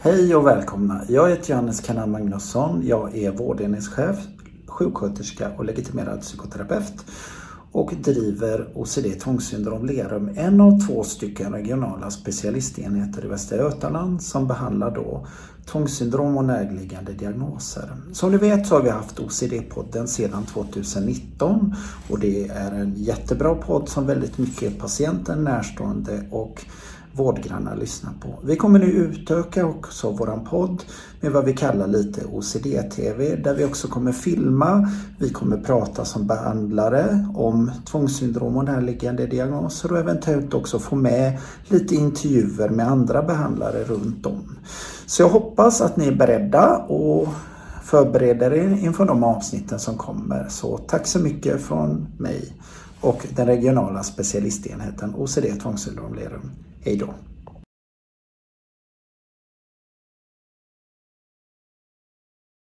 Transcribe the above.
Hej och välkomna. Jag heter Johannes Kanan Magnusson. Jag är vårdenhetschef, sjuksköterska och legitimerad psykoterapeut och driver OCD tvångssyndrom Lerum, en av två stycken regionala specialistenheter i Västra Götaland som behandlar då tvångssyndrom och närliggande diagnoser. Som ni vet så har vi haft OCD-podden sedan 2019 och det är en jättebra podd som väldigt mycket patienten närstående och vårdgrannar lyssnar på. Vi kommer nu utöka också våran podd med vad vi kallar lite OCD-TV där vi också kommer filma. Vi kommer prata som behandlare om tvångssyndrom och närliggande diagnoser och eventuellt också få med lite intervjuer med andra behandlare runt om. Så jag hoppas att ni är beredda och förbereder er inför de avsnitten som kommer. Så tack så mycket från mig och den regionala specialistenheten OCD tvångssyndrom Lerum. Hej då!